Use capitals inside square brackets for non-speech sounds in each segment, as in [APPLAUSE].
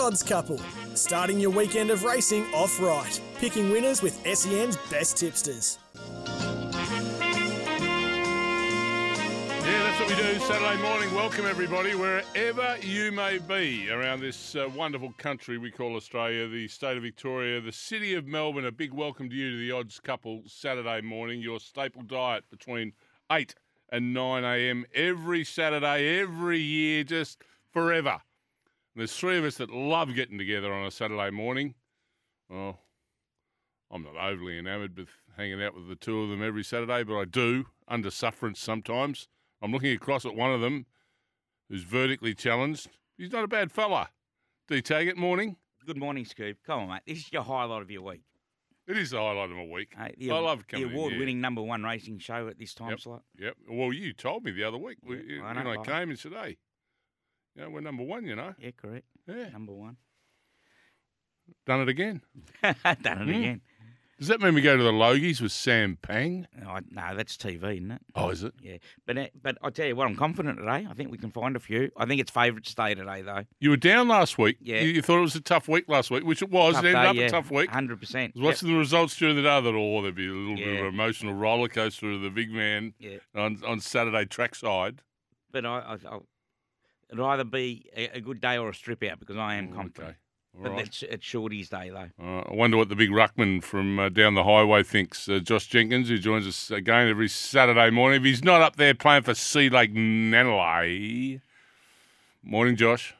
Odds Couple, starting your weekend of racing off right, picking winners with SEN's best tipsters. Yeah, that's what we do Saturday morning. Welcome, everybody, wherever you may be around this uh, wonderful country we call Australia, the state of Victoria, the city of Melbourne. A big welcome to you to the Odds Couple Saturday morning, your staple diet between 8 and 9 a.m. every Saturday, every year, just forever. And there's three of us that love getting together on a Saturday morning. Well, I'm not overly enamoured with hanging out with the two of them every Saturday, but I do, under sufferance sometimes. I'm looking across at one of them who's vertically challenged. He's not a bad fella. D Taggart, morning. Good morning, Scoop. Come on, mate. This is your highlight of your week. It is the highlight of my week. Hey, the, I love coming in award-winning here. number one racing show at this time Yep. slot. Yep. Well, you told me the other week Yeah, we- I when know, I came in today. You know, we're number one, you know. Yeah, correct. Yeah. Number one. Done it again. [LAUGHS] Done it Mm. again. Does that mean we go to the Logies with Sam Pang? No, no, that's TV, isn't it? Oh, is it? Yeah, but uh, but I tell you what, I'm confident today. I think we can find a few. I think it's favourite stay today, though. You were down last week. Yeah. You, you thought it was a tough week last week, which it was. Tough it ended day, up yeah. a tough week. Hundred percent. Watching the results during the day. Thought, oh, there'd be a little bit of an emotional roller coaster of the big man Yeah, on, on Saturday trackside. but I, I, it'll either be a, a good day or a strip out because I am Oh, confident. Okay. But right. it's, it's Shorty's day though. Uh, I wonder what the big ruckman from uh, down the highway thinks. Uh, Josh Jenkins, who joins us again every Saturday morning. If he's not up there playing for Sea Lake Nandaly. Morning, Josh.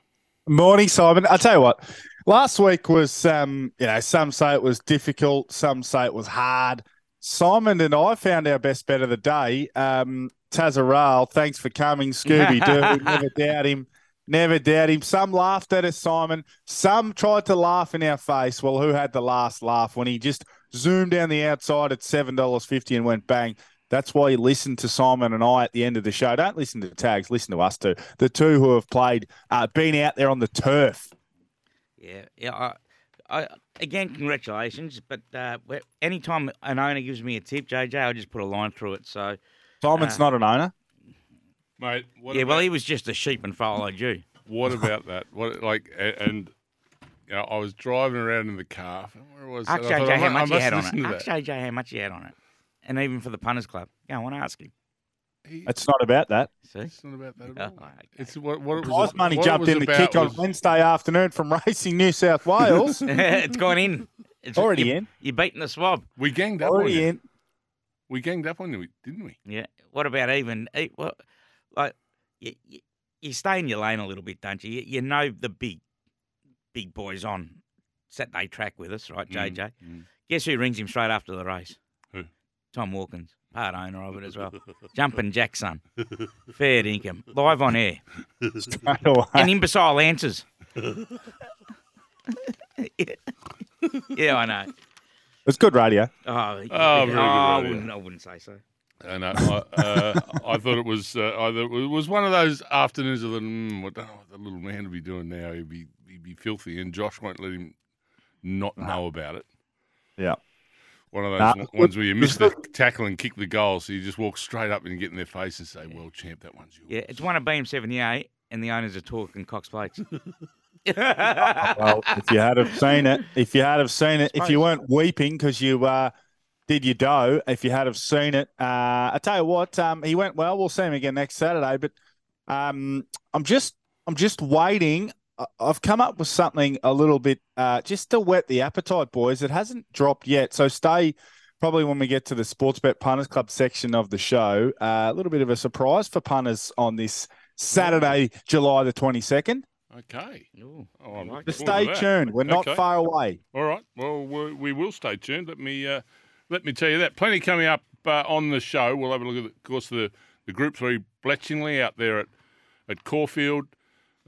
Morning, Simon. I tell you what, last week was, um, you know, some say it was difficult, some say it was hard. Simon and I found our best bet of the day. Um, Tazaral, thanks for coming, Scooby Doo. [LAUGHS] Never doubt him. Never doubt him. Some laughed at us, Simon. Some tried to laugh in our face. Well, who had the last laugh when he just zoomed down the outside at seven dollars fifty and went bang? That's why you listen to Simon and I at the end of the show. Don't listen to tags. Listen to us too. The two who have played, uh, been out there on the turf. Yeah, yeah. I, I, again, congratulations. But uh, anytime an owner gives me a tip, JJ, I just put a line through it. So Simon's Uh, not an owner. Mate, what yeah, about, well, he was just a sheep and followed you. what [LAUGHS] about that? What like a- and you know, I was driving around in the car. Where was? Ask I thought, JJ I how I much you must had on it. Ask that. JJ how much you had on it, and even for the punters club. Go on, ask him. He- It's not about that. See, It's not about that at all. Oh, okay. It's what, what it was. Prize money what jumped in the about kick on Wednesday afternoon from [LAUGHS] Racing New South Wales. [LAUGHS] it's gone in. It's Already you, in. You're beating the swab. We ganged up on Already you. in. We ganged up on you, didn't we? Yeah. What about even? eh, Well, like you, you, you stay in your lane a little bit, don't you? you? You know the big, big boys on Saturday track with us, right, Mm, JJ? mm. Guess who rings him straight after the race? Who? Tom Walkins, part owner of it as well. [LAUGHS] Jumping Jackson, fair income, live on air, Straight away. and imbecile answers. [LAUGHS] yeah, I know. It's good radio. Oh, Oh, very good I radio. wouldn't. I wouldn't say so. And uh, I, uh, I thought it was uh, I thought it was one of those afternoons of the mm, I don't know what the little man will be doing now. He'd be he'd be filthy, and Josh won't let him not know about it. Yeah. One of those Nah, one- ones where you miss the tackle and kick the goal, so you just walk straight up and get in their face and say, "Well, champ, that one's yours." Yeah, it's one of BM78, and the owners are talking Cox plates. [LAUGHS] Well, if you had have seen it, if you had have seen it, if you weren't weeping because you uh, did your dough, if you had have seen it, uh, I tell you what, um, he went well. We'll see him again next Saturday. But um, I'm just, I'm just waiting. I've come up with something a little bit uh, just to whet the appetite, boys. It hasn't dropped yet, so stay. Probably when we get to the sports bet Punters Club section of the show, uh, a little bit of a surprise for punters on this Saturday, July the 22nd. Okay. Ooh, Oh, I I'm like Just stay tuned. We're not Okay. far away. All right. Well, we we will stay tuned. Let me uh, let me tell you that. Plenty coming up uh, on the show. We'll have a look at, of course, the, the Group Three Bletchingley out there at at Caulfield.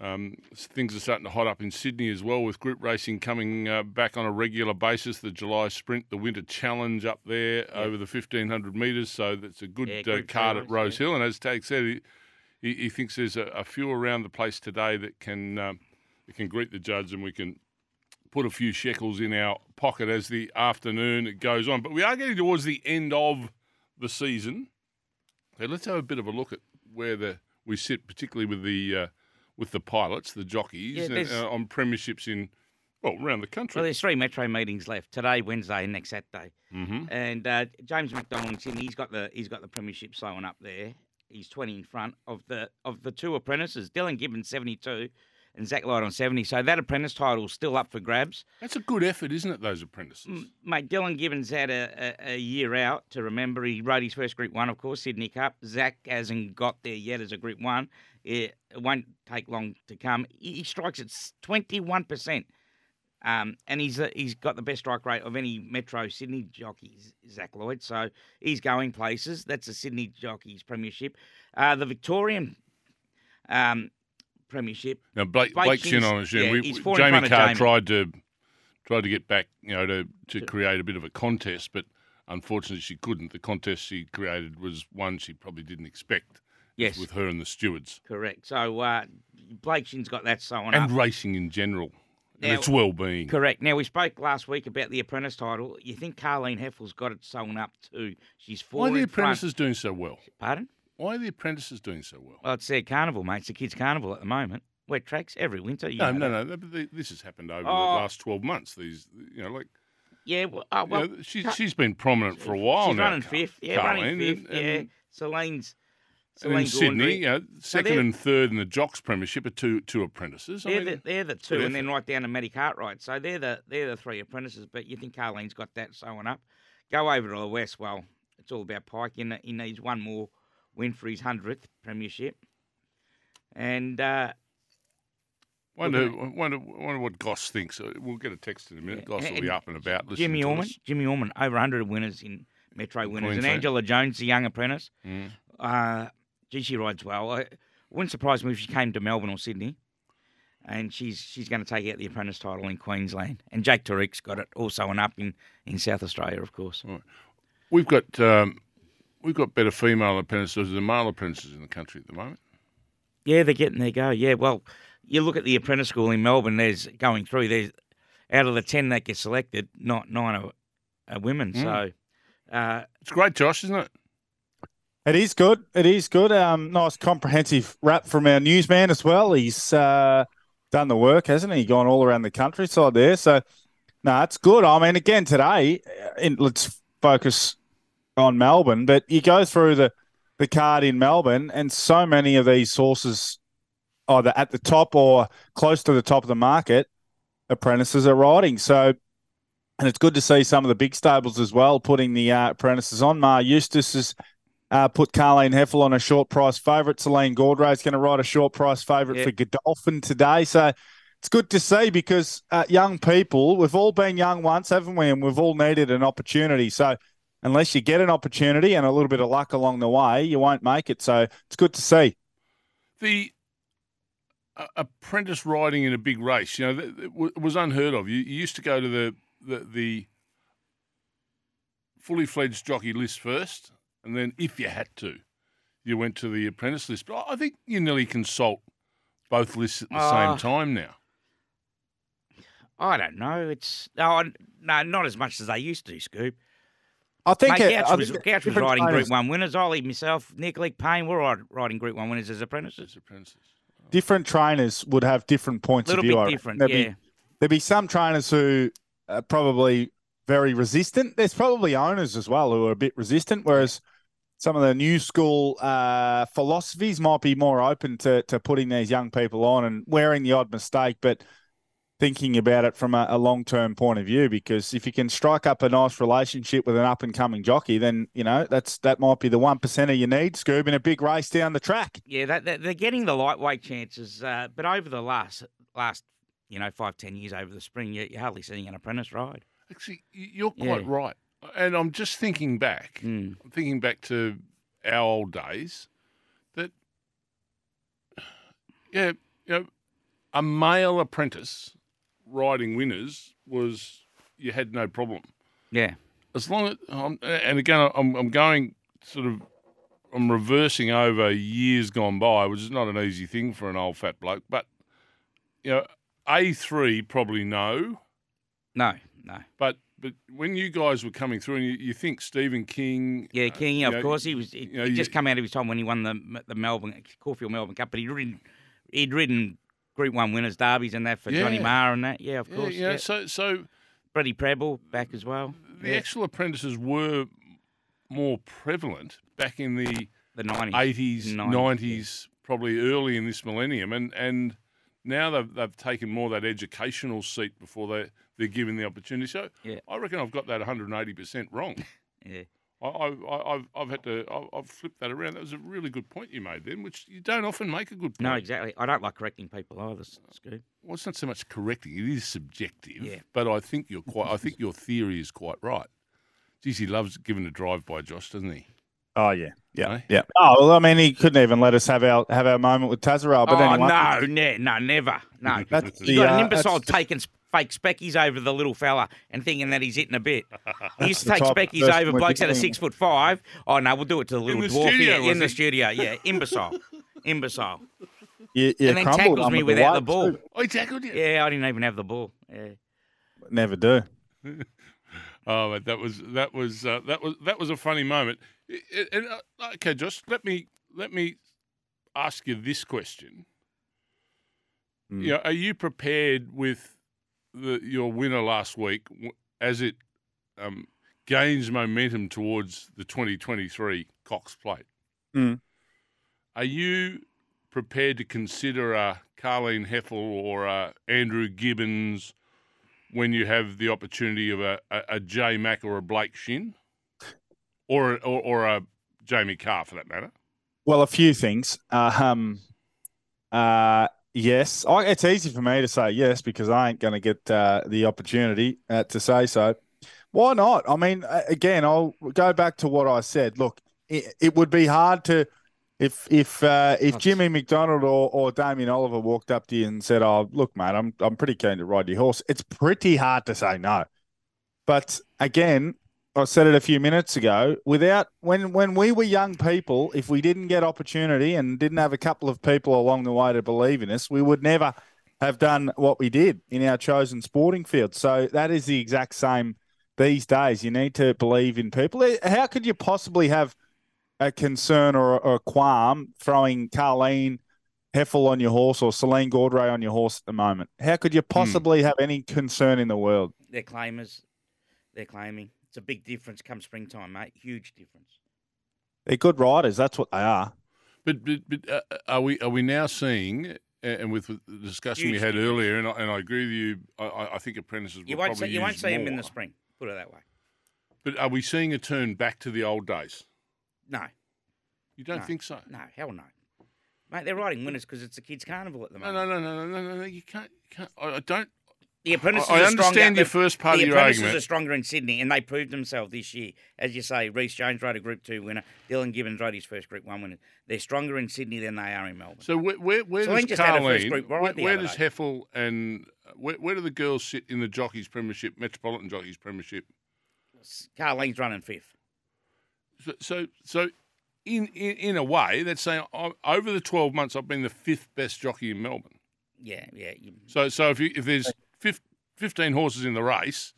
Um, things are starting to hot up in Sydney as well, with group racing coming uh, back on a regular basis. The July Sprint, the Winter Challenge up there over the fifteen hundred metres. So that's a good Yeah, uh, card at Rose yeah. Hill. And as Tag said, he, he, thinks there's a, a few around the place today that can um, that can greet the judge, and we can put a few shekels in our pocket as the afternoon goes on. But we are getting towards the end of the season. So let's have a bit of a look at where the we sit, particularly with the uh, with the pilots, the jockeys, Yeah, there's- uh, on premierships in well around the country. Well, there's three metro meetings left today, Wednesday, and next Saturday. hmm And uh, James McDonald in he's got the he's got the premiership slowing up there. He's 20 in front of the of the two apprentices. Dylan Gibbons 72, and Zach Lloyd on 70. So that apprentice title's still up for grabs. That's a good effort, isn't it? Those apprentices. M- Mate, Dylan Gibbons had a, a, a year out to remember. He rode his first Group One, of course, Sydney Cup. Zach hasn't got there yet as a Group One. It, it won't take long to come. He, he strikes at twenty one percent, um, and he's uh, he's got the best strike rate of any Metro Sydney jockey, Zach Lloyd. So he's going places. That's a Sydney jockeys premiership. Uh, the Victorian um, premiership. Now Blake, Blake Blake's in on us. Yeah, we, he's we- four in Jamie Kah Jamie. tried to tried to get back, you know, to to create a bit of a contest, but unfortunately she couldn't. The contest she created was one she probably didn't expect. Yes, with her and the stewards correct. So uh, Blake Shin's got that sewn on. and up. racing in general and Now- its well-being. Correct. Now we spoke last week about the apprentice title. You think Carleen Hefel's got it sewn up too? She's four Why are the in front. apprentices doing so well? Pardon? Why are the apprentices doing so well? Well, it's their carnival, mate. It's the kids' carnival at the moment. Wet tracks every winter. You no, know no, no. This has happened over Oh. the last twelve months. These, you know, like Yeah. Well, uh, well you know, she's she's been prominent for a while she's now. running fifth. Yeah, running Carleen, fifth. and- yeah. and- And in Sydney, Gaundry. you know, second they're- and third in the Jocks Premiership are two two apprentices. They're, mean, the, they're the two, and then right down to Matty Cartwright. So they're the they're the three apprentices. But you think Carleen's got that sewn up? Go over to the west. Well, it's all about Pike. He, he needs one more win for his hundredth premiership. And uh, wonder, wonder, wonder what Goss thinks. Uh, We'll get a text in a minute. Goss will be up and about. Jimmy Orman. Jimmy Orman, over 100 winners in Metro winners, and Angela Jones, the young apprentice. Mm. Uh, gee, she rides well. I, wouldn't surprise me if she came to Melbourne or Sydney. And she's she's going to take out the apprentice title in Queensland. And Jake Toeroek's got it also and up in, in South Australia, of course. We've got um, we've got better female apprentices than male apprentices in the country at the moment. Yeah, they're getting their go. Yeah, well, you look at the apprentice school in Melbourne. There's going through. There's out of the ten that get selected, not nine are, are women. So uh, It's great, Josh, isn't it? It is good. It is good. Um, nice comprehensive wrap from our newsman as well. He's uh, done the work, hasn't he? Gone all around the countryside there. So, no, it's good. I mean, again today, uh, in, let's focus on Melbourne. But you go through the the card in Melbourne, and so many of these sources, either at the top or close to the top of the market, apprentices are riding. So. And it's good to see some of the big stables as well putting the uh, apprentices on. Maher Eustace is uh, put Carleen Hefel on a short price favourite. Celine Gaudray is going to ride a short price favourite Yeah. for Godolphin today. So it's good to see because uh, young people, we've all been young once, haven't we? And we've all needed an opportunity. So unless you get an opportunity and a little bit of luck along the way, you won't make it. So it's good to see. The uh, apprentice riding in a big race, you know, th- th- was unheard of. You, you used to go to the, the the fully fledged jockey list first, and then if you had to, you went to the apprentice list. But I think you nearly consult both lists at the Ah. same time now. I don't know. It's oh, no, not as much as they used to. Scoop. I think Mate, it- I was, think Gouch was riding trainers- Group One winners. Ollie, myself, Nick Leak Payne, we're rid- riding Group One winners as apprentices. As apprentices. different trainers would have different points A little of view. Bit different, There'd yeah. Be, there'd be some trainers who are probably very resistant. There's probably owners as well who are a bit resistant, whereas some of the new school uh, philosophies might be more open to, to putting these young people on and wearing the odd mistake. But thinking about it from a, a long term point of view. Because if you can strike up a nice relationship with an up and coming jockey, then you know that's that might be the one percenter you need, Scoob, in a big race down the track. Yeah, that, that, they're getting the lightweight chances, uh, but over the last last you know five ten years over the spring, you, you're hardly seeing an apprentice ride. Actually, you're quite Yeah. right. And I'm just thinking back, Mm. I'm thinking back to our old days that, [SIGHS] yeah, you know, a male apprentice riding winners was, you had no problem. Yeah, As long as, um, and again, I'm, I'm going sort of, I'm reversing over years gone by, which is not an easy thing for an old fat bloke, but, you know, A3 probably no. no, no. But but when you guys were coming through, and you, you think Stephen King, Yeah, uh, King, you of know, course, he was. He, you know, he'd just you- come out of his time when he won the the Melbourne Caulfield Melbourne Cup, but he'd ridden he'd ridden Group One winners derbies and that for Johnny Yeah. Marr and that. Yeah, of yeah, course. know, Yeah, So so Freddie Preble back as well. the Yeah. actual apprentices were more prevalent back in the The nineties, eighties, 90s, nineties, probably early in this millennium, and and now they've they've taken more that educational seat before they they're given the opportunity. So Yeah. I reckon I've got that 180 percent wrong. Yeah. I, I, I- I've, I've had to, I've, I've flipped that around. That was a really good point you made then, which you don't often make a good point. No, exactly. I don't like correcting people either, Scoot. Well, it's not so much correcting; it is subjective. Yeah. But I think you're quite. I think your theory is quite right. Geez, he loves giving a drive by Josh, doesn't he? Oh yeah, yeah, Right? yeah. Oh well, I mean, he couldn't even let us have our have our moment with Tazarel. But oh anyway, no, ne- no, never, no. [LAUGHS] That's you the, got an uh, imbecile that's taking s- fake speckies over the little fella and thinking that he's hitting a bit. He used to [LAUGHS] the take speckies over blokes that are six foot five. Oh no, we'll do it to the little the dwarf studio, here in was the studio. Yeah, imbecile, [LAUGHS] imbecile. you, you and then tackles me without the weight, ball. too. Oh, he tackled you. Yeah, I didn't even have the ball. Yeah. Never do. Oh, but that was that was uh, that was that was a funny moment. And, uh, okay, Josh, let me let me ask you this question. Mm. You know, are you prepared with the, your winner last week as it um, gains momentum towards the 2023 Cox Plate? Mm. Are you prepared to consider a Carleen Hefel or a Andrew Gibbons when you have the opportunity of a, a, a J Mac or a Blake Shin? Or, or, or a Jamie Kah, for that matter? Well, a few things. Uh, um, uh, yes, I, it's easy for me to say yes because I ain't going to get uh, the opportunity uh, to say so. Why not? I mean, uh, again, I'll go back to what I said. Look, it, it would be hard to if if uh, if Jimmy McDonald or, or Damien Oliver walked up to you and said, "Oh, look, mate, I'm I'm pretty keen to ride your horse." It's pretty hard to say no. But again, I said it a few minutes ago. Without when when we were young people, if we didn't get opportunity and didn't have a couple of people along the way to believe in us, we would never have done what we did in our chosen sporting field. So that is the exact same these days. You need to believe in people. Eh, How could you possibly have a concern or, or a qualm throwing Carleen Hefel on your horse or Celine Gaudray on your horse at the moment? How could you possibly have any concern in the world? They're claimers. They're claiming. It's a big difference come springtime, mate. Huge difference. They're good riders. That's what they are. But but, but uh, are we are we now seeing, uh, and with the discussion we had difference. earlier, and I, and I agree with you, I- I, I think apprentices You will won't see, probably you won't use see him in the spring. Put it that way. But are we seeing a turn back to the old days? No, You don't No. think so? no, hell no, mate. They're riding winners because it's a kids' carnival at the No, moment. no, no, no, no, no, no. You can't. You can't. I, I don't. The apprentices I are understand stronger. your first part the of your apprentices argument. are stronger in Sydney, and they proved themselves this year. As you say, Reece Jones rode a Group Two winner. Dylan Gibbons rode his first Group One winner. They're stronger in Sydney than they are in Melbourne. So where where, where So does Link just had a first Carleen? group ride Where, the where does day. Hefel and uh, where, where do the girls sit in the jockeys premiership, Metropolitan Jockeys Premiership? Carleen's running fifth. So so, so in, in in a way, that's saying I, over the twelve months, I've been the fifth best jockey in Melbourne. Yeah, yeah. You, So so if you, if there's fif- fifteen horses in the race,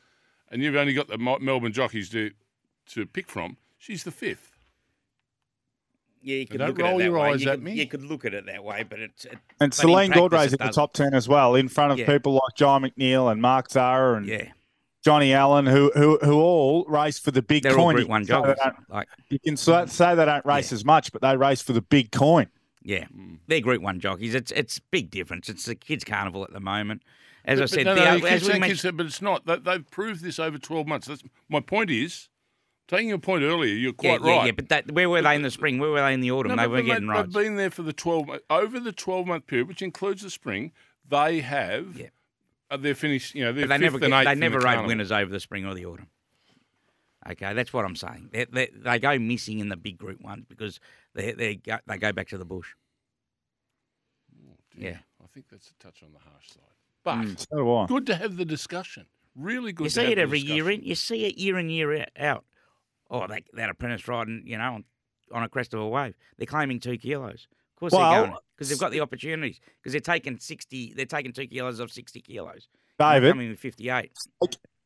and you've only got the Melbourne jockeys to to pick from, she's the fifth. yeah, you could don't look at it that your way. eyes you at could, me. You could look at it that way, but it's it, And But in Celine practice, Gaudray's it in the top 10 as well, in front of Yeah. people like John McNeil and Mark Zahra and yeah. Johnny Allen, who, who who all race for the big They're all coin. Group You One can say they jockeys. don't- Like You can say mm. say they don't race as much, but they race for the big coin. Yeah, mm. they're Group One jockeys. It's it's big difference. It's the kids' carnival at the moment. As I said, but no, the, no, keep as we consent, but it's not. They, they've proved this over 12 months. That's, my point is, taking your point earlier, you're quite yeah, right. yeah. But that, where were they in the spring? Where were they in the autumn? No, they but- but getting rides. They've been there for the 12 over the 12 month period, which includes the spring. They have. Yeah. Uh, they're finished. You know, they're But they never get, they never the rode winners over the spring or the autumn. Okay, that's what I'm saying. They, they, they go missing in the big group ones because they they go, they go back to the bush. Dear, Yeah. I think that's a touch on the harsh side. But So do I. good to have the discussion. Really good. you to see have it the every year discussion. in. You see it year in year out. Oh, they, that apprentice riding, you know, on, on a crest of a wave. They're claiming two kilos. Of course Well, they're going because they've got the opportunities because they're taking sixty. They're taking two kilos of sixty kilos. David, coming with fifty-eight.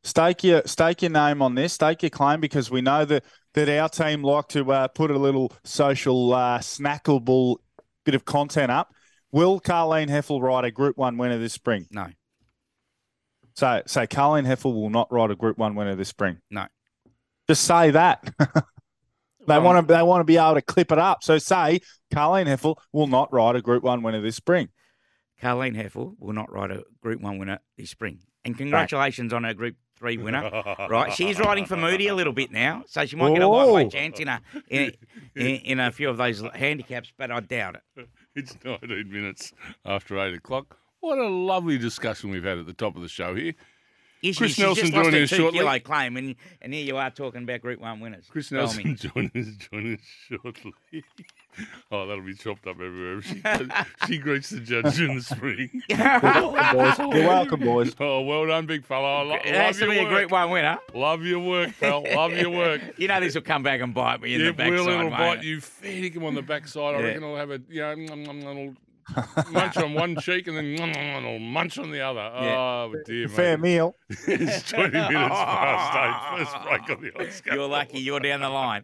stake your stake your name on this, stake your claim because we know that that our team like to uh, put a little social uh, snackable bit of content up. Will Carleen Hefel ride a Group One winner this spring? No, So, so Carleen Hefel will not ride a Group One winner this spring. no. Just say that. [LAUGHS] they want to they want to be able to clip it up. So say Carleen Hefel will not ride a Group One winner this spring. Carleen Hefel will not ride a Group One winner this spring. And congratulations on her Group Three winner. [LAUGHS] right, she's riding for Moody a little bit now, so she might get a lightweight Oh. chance in a in, in, in a few of those handicaps, but I doubt it. It's 19 minutes after 8 o'clock. What a lovely discussion we've had at the top of the show here. Is she- Chris Nelson joining us shortly. kilo claim, and and here you are talking about Group One winners. Chris Tell. Nelson [LAUGHS] joining us, joining us shortly. [LAUGHS] oh, that'll be chopped up everywhere. [LAUGHS] She, she greets the judge in the spring. Boys, you're welcome, boys. Oh, well done, big fella. I lo- It has love to be a Group. One winner. Love your work, pal. Love your work. You know this will come back and bite me in the It backside. will. It'll bite it? you fair him on the backside. I Yeah. reckon I'll have a you know, nom, nom, nom, [LAUGHS] munch on one cheek and then munch on the other. Yeah. Oh dear, Fair mate. meal. [LAUGHS] it's twenty minutes past eight. [LAUGHS] First break on the Oscar. You're lucky. You're down the line.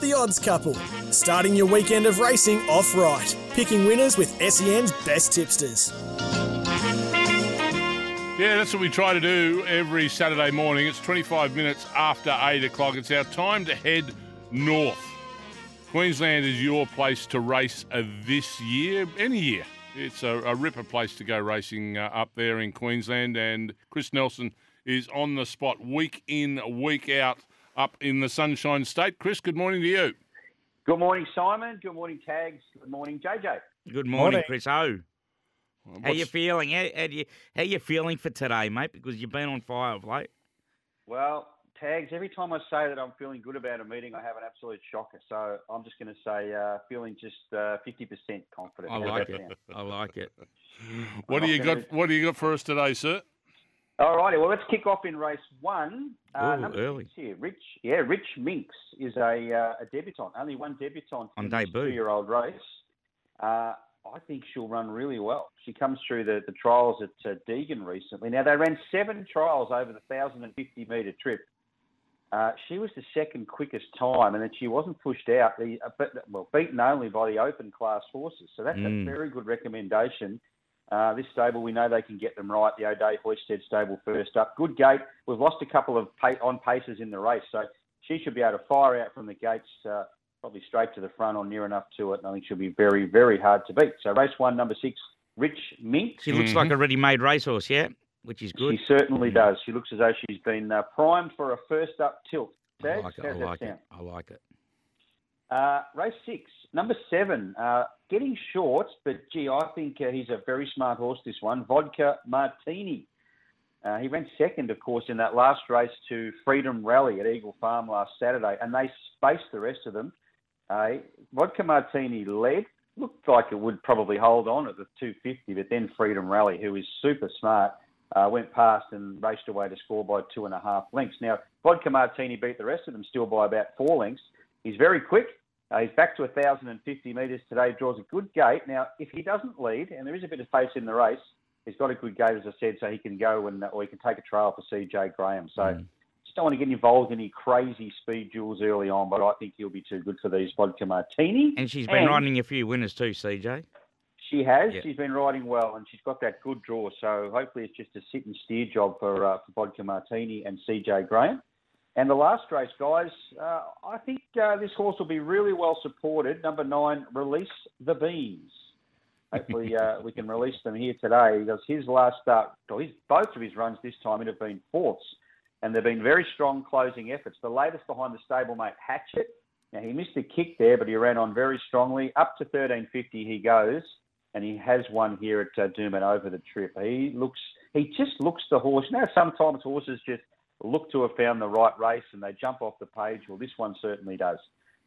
The Odds Couple, starting your weekend of racing off right, picking winners with SEN's best tipsters. Yeah, that's what we try to do every Saturday morning. It's 25 minutes after 8 o'clock. It's our time to head north. Queensland is your place to race uh, this year, any year. It's a, a ripper place to go racing uh, up there in Queensland. And Chris Nelson is on the spot week in, week out up in the Sunshine State. Chris, good morning to you. Good morning, Simon. Good morning, Tags. Good morning, JJ. Good morning, Morning. Chris O. How you feeling? How, how, you, how you feeling for today, mate? Because you've been on fire of late. Well, Tags, every time I say that I'm feeling good about a meeting, I have an absolute shocker. So I'm just going to say uh, feeling just uh, 50% confident. I like it. I like it. What do you Okay. got? What do you got for us today, sir? All righty. Well, let's kick off in race one. Uh, Ooh, early. here. Rich, yeah, Rich Minx is a, uh, a debutant. Only one debutant On in debut. two-year-old race. Uh, I think she'll run really well. She comes through the, the trials at uh, Deagon recently. Now, they ran seven trials over the 1,050 metre trip. Uh, she was the second quickest time, and then she wasn't pushed out. The uh, but, well, beaten only by the open class horses. So that's Mm. a very good recommendation. Uh, this stable, we know they can get them right. The O'Dea Hoysted stable first up. Good gate. We've lost a couple of pa- on paces in the race, so she should be able to fire out from the gates, uh, probably straight to the front or near enough to it. And I think she'll be very, very hard to beat. So race one, number six, Rich Mink. She looks like a ready-made racehorse, yeah, which is good. She certainly does. She looks as though she's been uh, primed for a first up tilt. I like it. I like it. I like it. Uh, race six, number seven, uh, getting short, but gee, I think uh, he's a very smart horse. This one, Vodka Martini. Uh, he ran second, of course, in that last race to Freedom Rally at Eagle Farm last Saturday, and they spaced the rest of them. Uh, Vodka Martini led, looked like it would probably hold on at the 250, but then Freedom Rally, who is super smart, uh, went past and raced away to score by two and a half lengths. Now, Vodka Martini beat the rest of them still by about four lengths. He's very quick. Uh, he's back to 1,050 metres today, draws a good gate. Now, if he doesn't lead, and there is a bit of pace in the race, he's got a good gate, as I said, so he can go and, or he can take a trail for Cejay Graham. So just don't want to get involved in any crazy speed duels early on, but I think he'll be too good for these Vodka Martini. And she's been riding a few winners too, CJ. She has. Yeah. She's been riding well, and she's got that good draw. So hopefully, it's just a sit and steer job for uh, for Vodka Martini and Cejay Graham. And the last race, guys, uh, I think uh, this horse will be really well supported. Number nine, Release the Beans. Hopefully, uh, [LAUGHS] we can release them here today because his last start, or his, both of his runs this time, it have been fourths, and they've been very strong closing efforts. The latest behind the stablemate Hatchet. Now he missed a kick there, but he ran on very strongly. Up to 1350 he goes, and he has won here at uh, over the trip. He looks, he just looks the horse. Know, sometimes horses just look to have found the right race and they jump off the page. Well, this one certainly does.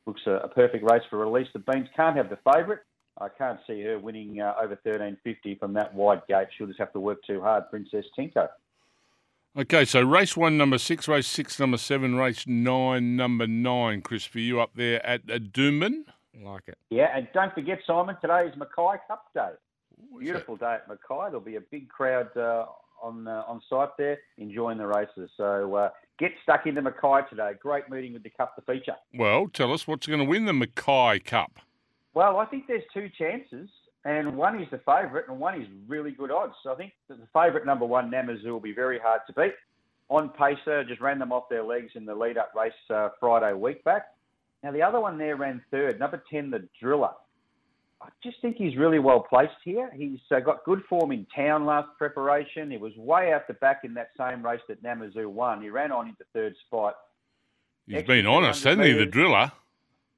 Looks a, a perfect race for release. The Beans can't have the favourite. I can't see her winning uh, over 1350 from that wide gate. She'll just have to work too hard, Princess Tinko. Okay, so race one, number six, race six, number seven, race nine, number nine. Chris, for you up there at, at Doomben. Like it. Yeah, and don't forget, Simon, today is Mackay Cup Day. Beautiful day at Mackay. There'll be a big crowd uh, on uh, on site there enjoying the races. So uh, get stuck into Mackay today. Great meeting with the Cup to feature. Well, tell us what's going to win the Mackay Cup. Well, I think there's two chances, and one is the favourite, and one is really good odds. So I think that the favourite number one, Namazu, will be very hard to beat. On pacer, just ran them off their legs in the lead-up race uh, Friday week back. Now the other one there ran third, number ten, the Driller. I just think he's really well placed here. He's uh, got good form in town last preparation. He was way out the back in that same race that Namazu won. He ran on into third spot. He's Extra been honest, hasn't he, the driller?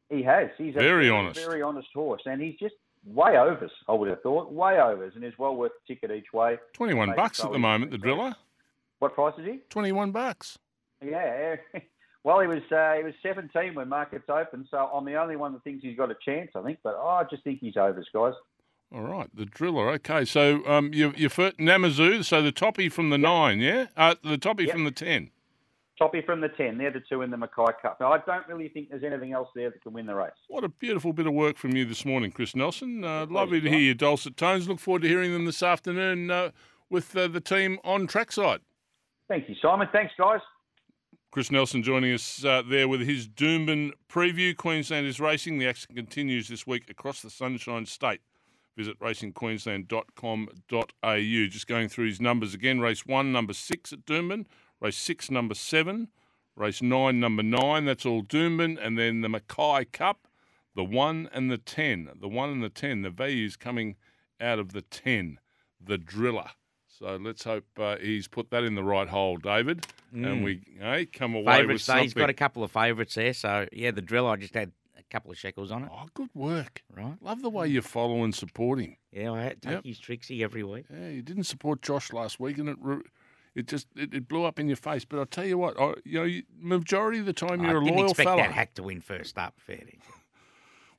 He has. He's a Very very, honest. very honest horse, and he's just way overs. I would have thought way overs, and is well worth a ticket each way. 21 Maybe bucks at the moment, the driller. What price is he? 21 bucks. Yeah. [LAUGHS] Well, he was uh, he was 17 when markets opened, so I'm the only one that thinks he's got a chance. I think, but oh, I just think he's overs, guys. All right, the driller. Okay, so um, your your first Namazu, so the toppy from the nine, yeah, uh, the toppy Yep. from the ten. Toppy from the 10. They're the two in the Mackay Cup. Now, I don't really think there's anything else there that can win the race. What a beautiful bit of work from you this morning, Chris Nelson. Uh, lovely to hear your dulcet tones. Look forward to hearing them this afternoon uh, with uh, the team on trackside. Thank you, Simon. Thanks, guys. Chris Nelson joining us uh, there with his Doomben preview. Queensland is racing. The action continues this week across the Sunshine State. Visit racingqueensland.com.au. Just going through his numbers again. Race one, number six at Doomben. Race six, number seven. Race nine, number nine. That's all Doomben. And then the Mackay Cup, the one and the ten. The one and the ten. The values coming out of the ten. The driller. So let's hope uh, he's put that in the right hole, David, and we hey, come away with Favourites, say something. he's got a couple of favourites there. So yeah, the drill. I just had a couple of shekels on it. Oh, good work. Right. Love the way you follow and support him. Yeah, I had take Yep. his Trixie every week. Yeah, you didn't support Josh last week, and it re- it just it, it blew up in your face. But I'll tell you what, I, you know, you, majority of the time you're I a didn't loyal expect fella. that hack to win first up. Fair. [LAUGHS]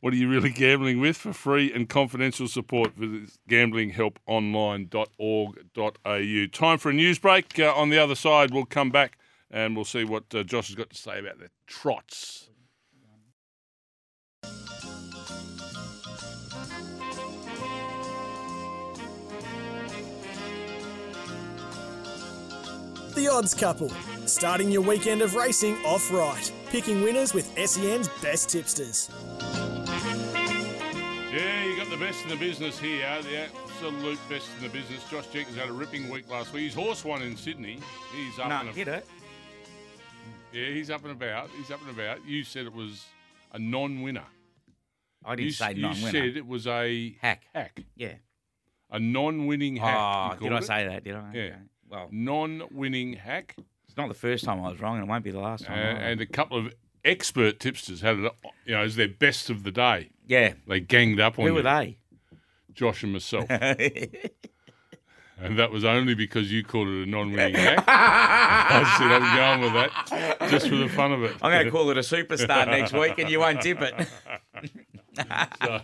What are you really gambling with? For free and confidential support, visit gamblinghelponline.org.au. Time for a news break. Uh, on the other side, we'll come back and we'll see what uh, Josh has got to say about the trots. The Odds Couple, starting your weekend of racing off right, picking winners with SEN's best tipsters. Yeah, you got the best in the business here, the absolute best in the business. Josh Jenkins had a ripping week last week. His horse won in Sydney. He's up No, and hit it. Yeah, he's up and about. He's up and about. You said it was a non-winner. I didn't you, say non-winner. You said it was a hack. hack, Yeah. a non-winning hack. Oh, did I called it. say that? Did I? Yeah. Okay. Well, Non-winning hack, it's not the first time I was wrong, and it won't be the last uh, time. either. and a couple of expert tipsters had it, you know, as their best of the day. yeah. They ganged up on Who you, were they? Josh and myself, [LAUGHS] and that was only because you called it a non-winning hack. I said I'm going with that just for the fun of it. I'm going [LAUGHS] to call it a superstar next week, and you won't tip it. [LAUGHS] so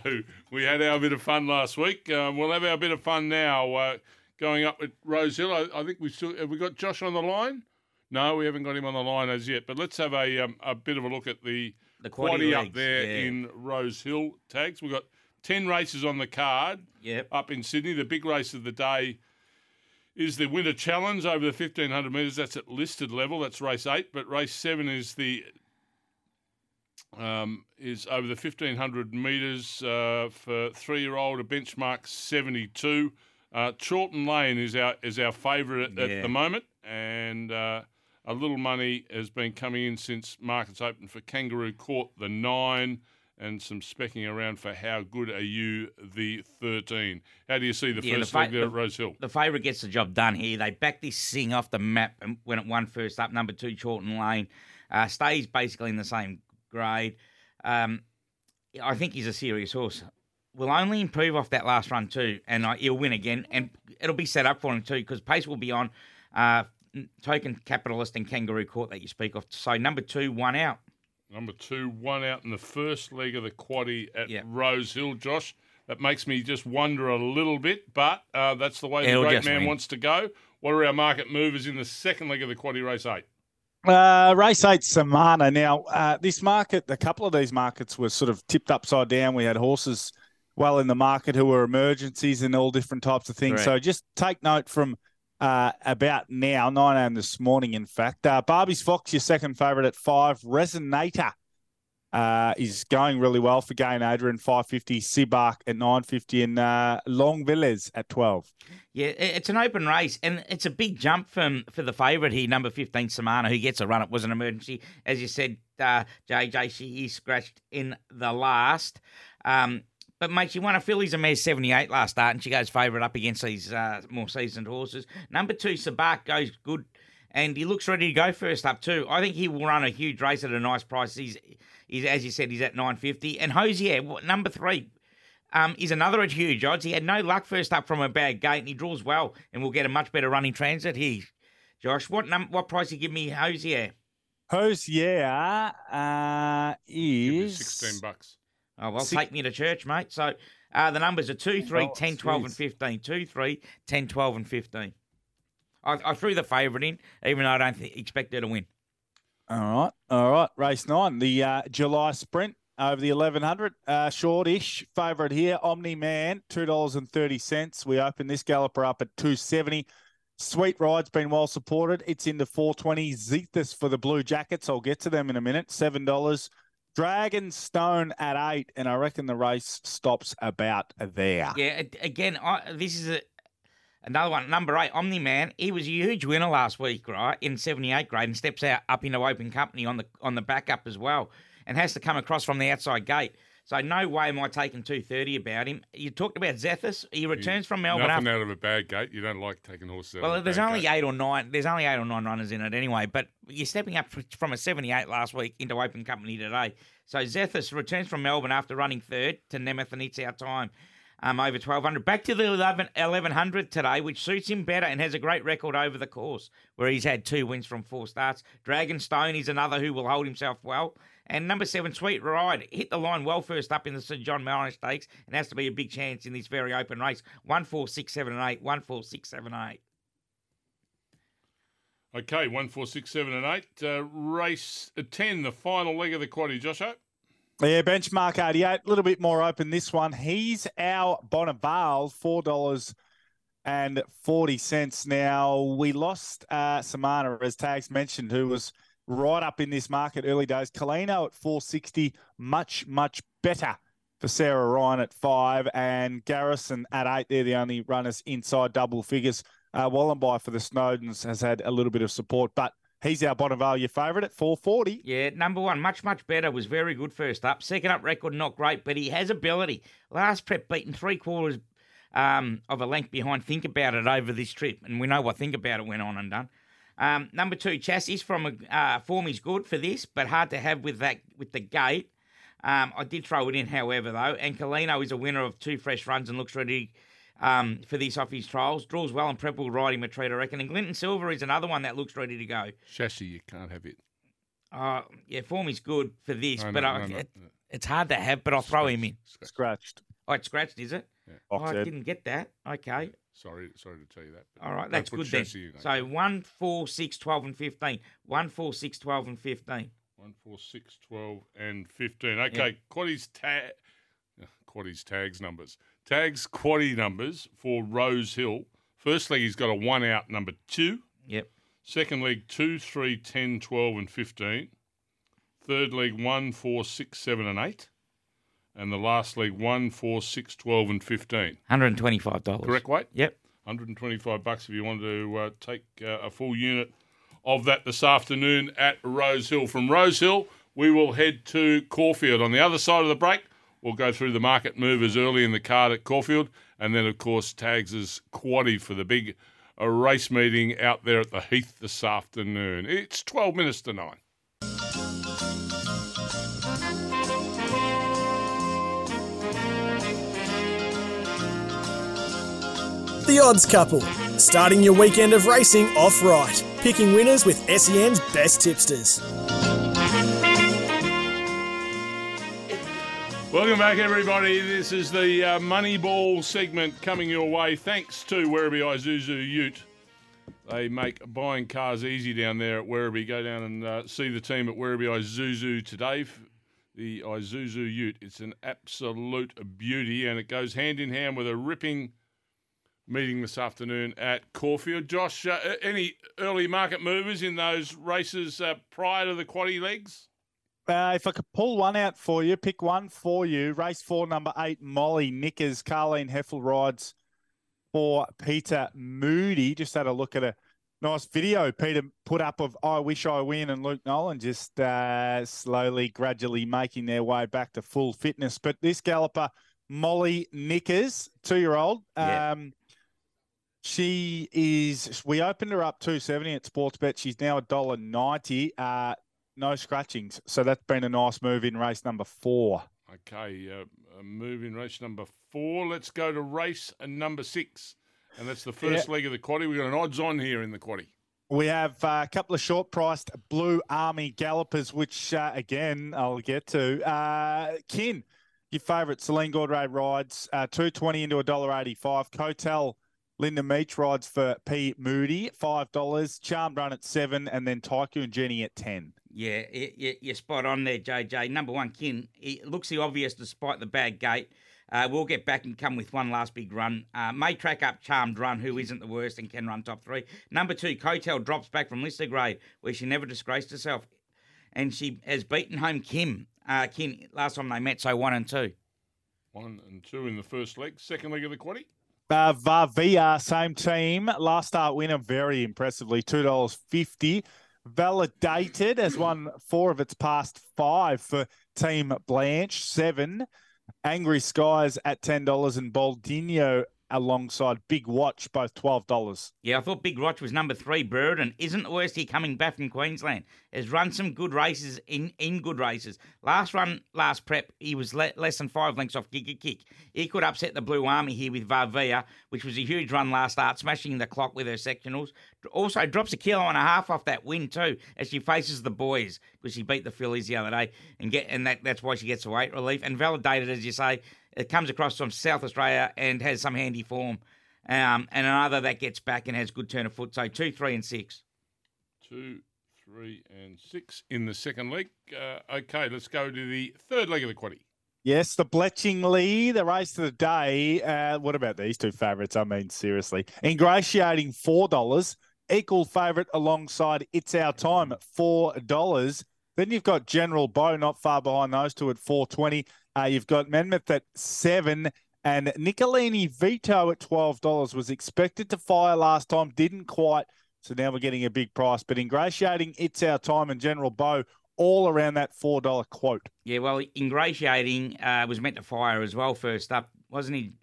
we had our bit of fun last week. Um, we'll have our bit of fun now. Uh, going up at Rose Hill, I, I think we still have we got Josh on the line. No, we haven't got him on the line as yet. But let's have a um, a bit of a look at the The quaddy quaddy up there yeah. in Rose Hill tags. We've got ten races on the card Yep. up in Sydney. The big race of the day is the Winter Challenge over the fifteen hundred metres. That's at listed level. That's race eight. But race seven is the um, is over the 1500 metres uh, for three-year-old, a benchmark 72. Uh, Chorlton Lane is our is our favourite at, at the moment, and uh, A little money has been coming in since markets opened for Kangaroo Court, the nine, and some specking around for How Good Are You, the 13. How do you see the Yeah, the first fa- leg there the- at Rose Hill? The favourite gets the job done here. They back this thing off the map when it won first up, number two, Chorlton Lane. Uh, stays basically in the same grade. Um, I think he's a serious horse. Will only improve off that last run too, and uh, he'll win again. And it'll be set up for him too, because pace will be on. Uh, token capitalist and kangaroo court that you speak of. So number two, one out. Number two, one out in the first leg of the quaddy at Yeah. Rose Hill, Josh. That makes me just wonder a little bit, but uh, that's the way He'll the great man win. wants to go. What are our market movers in the second leg of the quaddy race eight? Uh, race eight, Samana. Now, uh, this market, a couple of these markets were sort of tipped upside down. We had horses well in the market who were emergencies and all different types of things. Correct. So just take note from uh, about now, 9 a.m. this morning, in fact. Uh, Barbie's Fox, your second favourite at five. Resonator uh, is going really well for Gain Adrian, 550. Sibark at 950 and uh, Long Villas at 12. Yeah, it's an open race, and it's a big jump from for the favourite here, number fifteen, Samana, who gets a run. It was an emergency, as you said, uh, JJ. She is scratched in the last, um, but mate, she won a Phillies a mare seventy eight last start, and she goes favourite up against these uh, more seasoned horses. Number two, Sabak goes good, and he looks ready to go first up too. I think he will run a huge race at a nice price. He's, he's as you said, he's at nine fifty, and Hosier, number three um, is another at huge odds. He had no luck first up from a bad gate, and he draws well, and will get a much better running transit here. Josh, what num- what price you give me Hosier? Hosier uh, Give you is 16 bucks. Oh, well, Six- take me to church, mate. So uh, the numbers are 2, 3, 10, 12, and 15. 2, 3, 10, 12, and 15. I, I threw the favourite in, even though I don't th- expect her to win. All right. All right. Race nine, the uh, July sprint over the 1100. Uh, shortish favourite here, Omni Man, $2.30. We open this galloper up at 270 Sweet Ride's been well supported. It's in the 420. Zethus for the Blue Jackets. I'll get to them in a minute. $7. Dragon Stone at eight, and I reckon the race stops about there. Yeah, again, I, this is a, another one. Number eight, Omni Man. He was a huge winner last week, right? In seventy eight grade, and steps out up into open company on the on the backup as well, and has to come across from the outside gate. So no way am I taking 230 about him. You talked about Zethus. He returns from Melbourne Nothing after. out of a bad gate. You don't like taking horses Well, there's only gate. eight or nine. There's only eight or nine runners in it anyway. But you're stepping up from a 78 last week into open company today. So Zethus returns from Melbourne after running third to Nemeth and it's our time. Um, over 1200. Back to the 11, 1100 today, which suits him better and has a great record over the course, where he's had two wins from four starts. Dragonstone is another who will hold himself well. And number seven, Sweet Ride, hit the line well first up in the St John Mallory Stakes and has to be a big chance in this very open race. One, four, six, seven, and eight. One, four, six, seven, eight. Okay, one, four, six, seven, and eight. Uh, race 10, the final leg of the quaddy, Josho. Yeah, benchmark 88, a little bit more open this one. He's our Bonneval, $4 and 40 cents. Now, we lost uh, Samana, as Tags mentioned, who was right up in this market early days. Colino at 460, much, much better for Sarah Ryan at five, and Garrison at eight. They're the only runners inside double figures. Uh, Wallenby for the Snowdens has had a little bit of support, but he's our Bonneval, your favourite at 440. Yeah, number one, much, much better. Was very good first up. Second up record, not great, but he has ability. Last prep beaten three quarters um, of a length behind Think About It over this trip. And we know what Think About It went on and done. Um, number two, chassis from a uh, form is good for this, but hard to have with that with the gate. Um, I did throw it in, however, though. And Colino is a winner of two fresh runs and looks ready um, for this off his trials. Draws well and Prep will ride him a treat, I reckon. And Clinton Silver is another one that looks ready to go. Chassis, you can't have it. Uh, yeah, form is good for this, No, but no, I, no, no, it, no. it's hard to have. But I'll throw him in. Scratched. Oh, it's scratched, is it? Oh, I didn't get that. Okay. Sorry, sorry to tell you that. All right, don't that's good then. chassis So okay? 1, 4, 6, 12, and 15. 1, 4, 6, 12, and 15. One, four, six, 12, and 15. Okay, Quaddy's tag, Quaddy's tags numbers. Tags Quaddy numbers for Rose Hill. First leg, he's got a one out number two. Yep. Second leg, two, three, 10, 12, and 15. Third leg, one, four, six, seven, and eight. And the last leg, one, four, six, 12, and 15. $125. Correct weight? Yep. 125 bucks if you wanted to uh, take uh, a full unit of that this afternoon at Rose Hill. From Rose Hill, we will head to Caulfield. On the other side of the break, we'll go through the market movers early in the card at Caulfield, and then, of course, Tags' quaddy for the big uh, race meeting out there at the Heath this afternoon. It's 12 minutes to 9. The Odds Couple, starting your weekend of racing off right, picking winners with SEN's best tipsters. Welcome back, everybody. This is the uh, Moneyball segment coming your way thanks to Werribee Isuzu Ute. They make buying cars easy down there at Werribee. Go down and uh, see the team at Werribee Isuzu today. The Isuzu Ute. It's an absolute beauty, and it goes hand in hand with a ripping meeting this afternoon at Caulfield. Josh, uh, any early market movers in those races uh, prior to the quaddy legs? Uh, if I could pull one out for you, pick one for you. Race four, number eight, Molly Nickers. Carleen Hefel rides for Peter Moody. Just had a look at a nice video Peter put up of I Wish I Win and Luke Nolan just uh, slowly, gradually making their way back to full fitness. But this galloper, Molly Nickers, two year old, Yeah. um, she is. We opened her up two seventy at Sportsbet. She's now a dollar ninety. Uh, no scratchings, so that's been a nice move in race number four. Okay, uh, a move in race number four. Let's go to race number six. And that's the first leg of the quaddy. We've got an odds on here in the quaddy. We have uh, a couple of short priced Blue Army Gallopers, which uh, again I'll get to. Uh, Kin, your favourite Celine Gaudray rides uh, two twenty into a dollar eighty five. Cotel Linda Meech rides for P Moody five dollars. Charmed Run at seven, and then Tycoon Jenny at ten. Yeah, y- y- you're spot on there, JJ. Number one, Kin. It looks the obvious despite the bad gate. Uh, we'll get back and come with one last big run. Uh, may track up Charmed Run, who isn't the worst and can run top three. Number two, Cotel drops back from Lister grade, where she never disgraced herself. And she has beaten home Kin. Uh, Kin, last time they met, so one and two. One and two in the first leg. Second leg of the quaddy. Uh, Varvia, same team. Last start winner, very impressively, two dollars fifty. Validated has won four of its past five for Team Blanche. Seven. Angry Skies at ten dollars and Boldino alongside Big Watch, both twelve dollars. Yeah, I thought Big Watch was number three. Burden isn't the worst. He coming back from Queensland has run some good races in in good races. Last run, last prep, he was le- less than five lengths off Giga Kick. He could upset the Blue Army here with Varvia, which was a huge run last start, smashing the clock with her sectionals. Also drops a kilo and a half off that win too, as she faces the boys because she beat the fillies the other day, and get and that, that's why she gets a weight relief and validated as you say. It comes across from South Australia and has some handy form. Um, and another that gets back and has good turn of foot. So two, three, and six. Two, three, and six in the second leg. Uh, okay, let's go to the third leg of the quaddy. Yes, the Bletchingly, the race of the day. Uh, what about these two favourites? I mean, seriously. Ingratiating $4. Equal favourite alongside It's Our Time at $4. Then you've got General Bow not far behind those two at 420. Uh, you've got Menmouth at 7 and Nicolini Vito at $12 was expected to fire last time, didn't quite. So now we're getting a big price. But Ingratiating It's Our Time and General Bow all around that $4 quote. Yeah, well, Ingratiating uh, was meant to fire as well first up, wasn't he,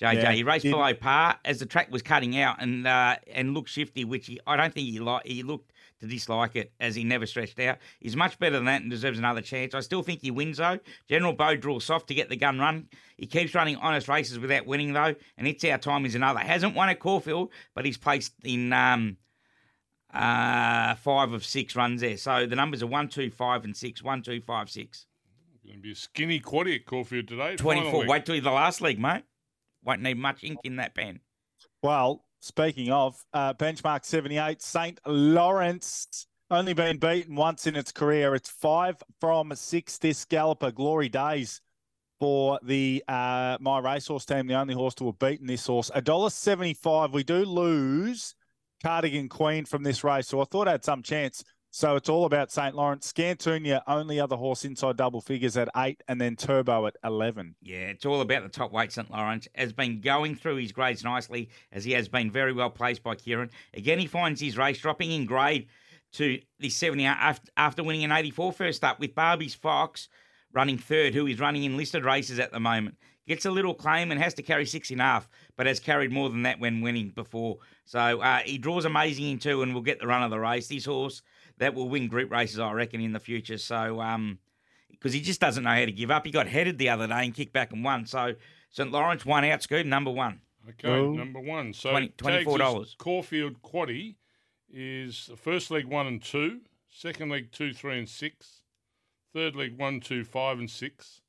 JJ? Yeah, he raced below par as the track was cutting out and uh, and looked shifty, which he, I don't think he li- he looked to dislike it as he never stretched out. He's much better than that and deserves another chance. I still think he wins though. General Bow draws soft to get the gun run. He keeps running honest races without winning though, and it's our time is another. Hasn't won at Caulfield, but he's placed in um, uh, five of six runs there. So the numbers are one, two, five, and six. One, two, five, six. Going to be a skinny quaddy at Caulfield today. 24. Final leg. Wait till the last league, mate. Won't need much ink in that pen. Well, speaking of uh, benchmark 78, St. Lawrence only been beaten once in its career. It's five from six this galloper. Glory days for the uh, my racehorse team, the only horse to have beaten this horse. A dollar seventy-five. We do lose Cardigan Queen from this race, so I thought I had some chance. So it's all about St. Lawrence. Scantunia, only other horse inside double figures at eight, and then Turbo at eleven. Yeah, it's all about the top weight. St. Lawrence has been going through his grades nicely, as he has been very well placed by Kieran. Again, he finds his race dropping in grade to the 70 after, after winning an 84 first up with Barbie's Fox running third, who is running in listed races at the moment. Gets a little claim and has to carry six and a half, but has carried more than that when winning before. So uh, he draws amazing in two and will get the run of the race. This horse that will win group races, I reckon, in the future. So, um, because he just doesn't know how to give up. He got headed the other day and kicked back and won. So St Lawrence won out, Scoop, number one. Okay, Oh. number one. So 20 $24. Tags' Caulfield Quaddy is the first leg one and two, second leg two, three, and six, third leg one, two, five, and six,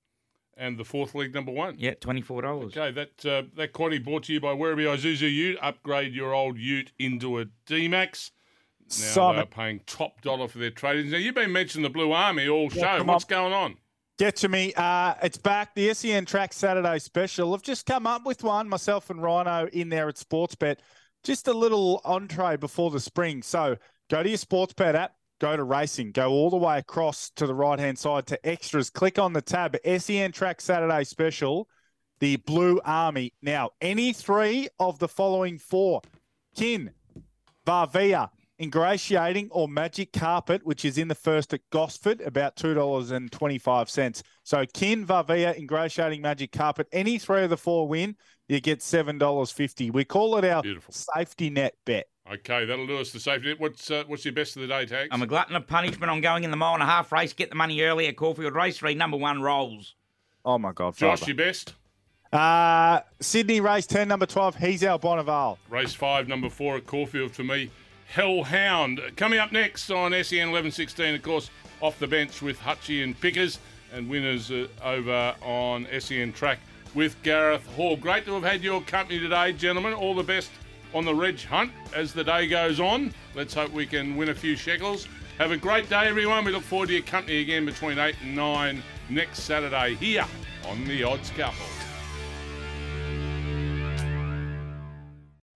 and the fourth leg number one. Yeah, $24. Okay, that uh, that quaddy brought to you by Werribee Isuzu Ute. Upgrade your old Ute into a D-Max. Now Simon. they're paying top dollar for their trade-ins. Now, you've been mentioning the Blue Army all Yeah, show. What's on. going on? Get to me. Uh, it's back. The SEN Track Saturday special. I've just come up with one, myself and Rhino in there at Sportsbet. Just a little entree before the spring. So go to your Sportsbet app, go to racing, go all the way across to the right hand side to extras. Click on the tab SEN Track Saturday special, the Blue Army. Now, any three of the following four Kin, Varvia, Ingratiating or Magic Carpet, which is in the first at Gosford, about $2.25. So Kin, Varvia, Ingratiating, Magic Carpet, any three of the four win, you get $7.50. We call it our Beautiful. safety net bet. Okay, that'll do us the safety net. What's uh, what's your best of the day, Tags? I'm a glutton of punishment. I'm going in the mile and a half race. Get the money early at Caulfield Race 3, number one rolls. Oh, my God. Josh, Father. your best? Uh, Sydney race 10, number 12, he's our Bonneval. Race five, number four at Caulfield for me. Hellhound. Coming up next on SEN 1116, of course, off the bench with Hutchie and Pickers, and winners uh, over on SEN track with Gareth Hall. Great to have had your company today, gentlemen. All the best on the Reg Hunt as the day goes on. Let's hope we can win a few shekels. Have a great day, everyone. We look forward to your company again between 8 and 9 next Saturday here on The Odds Couple.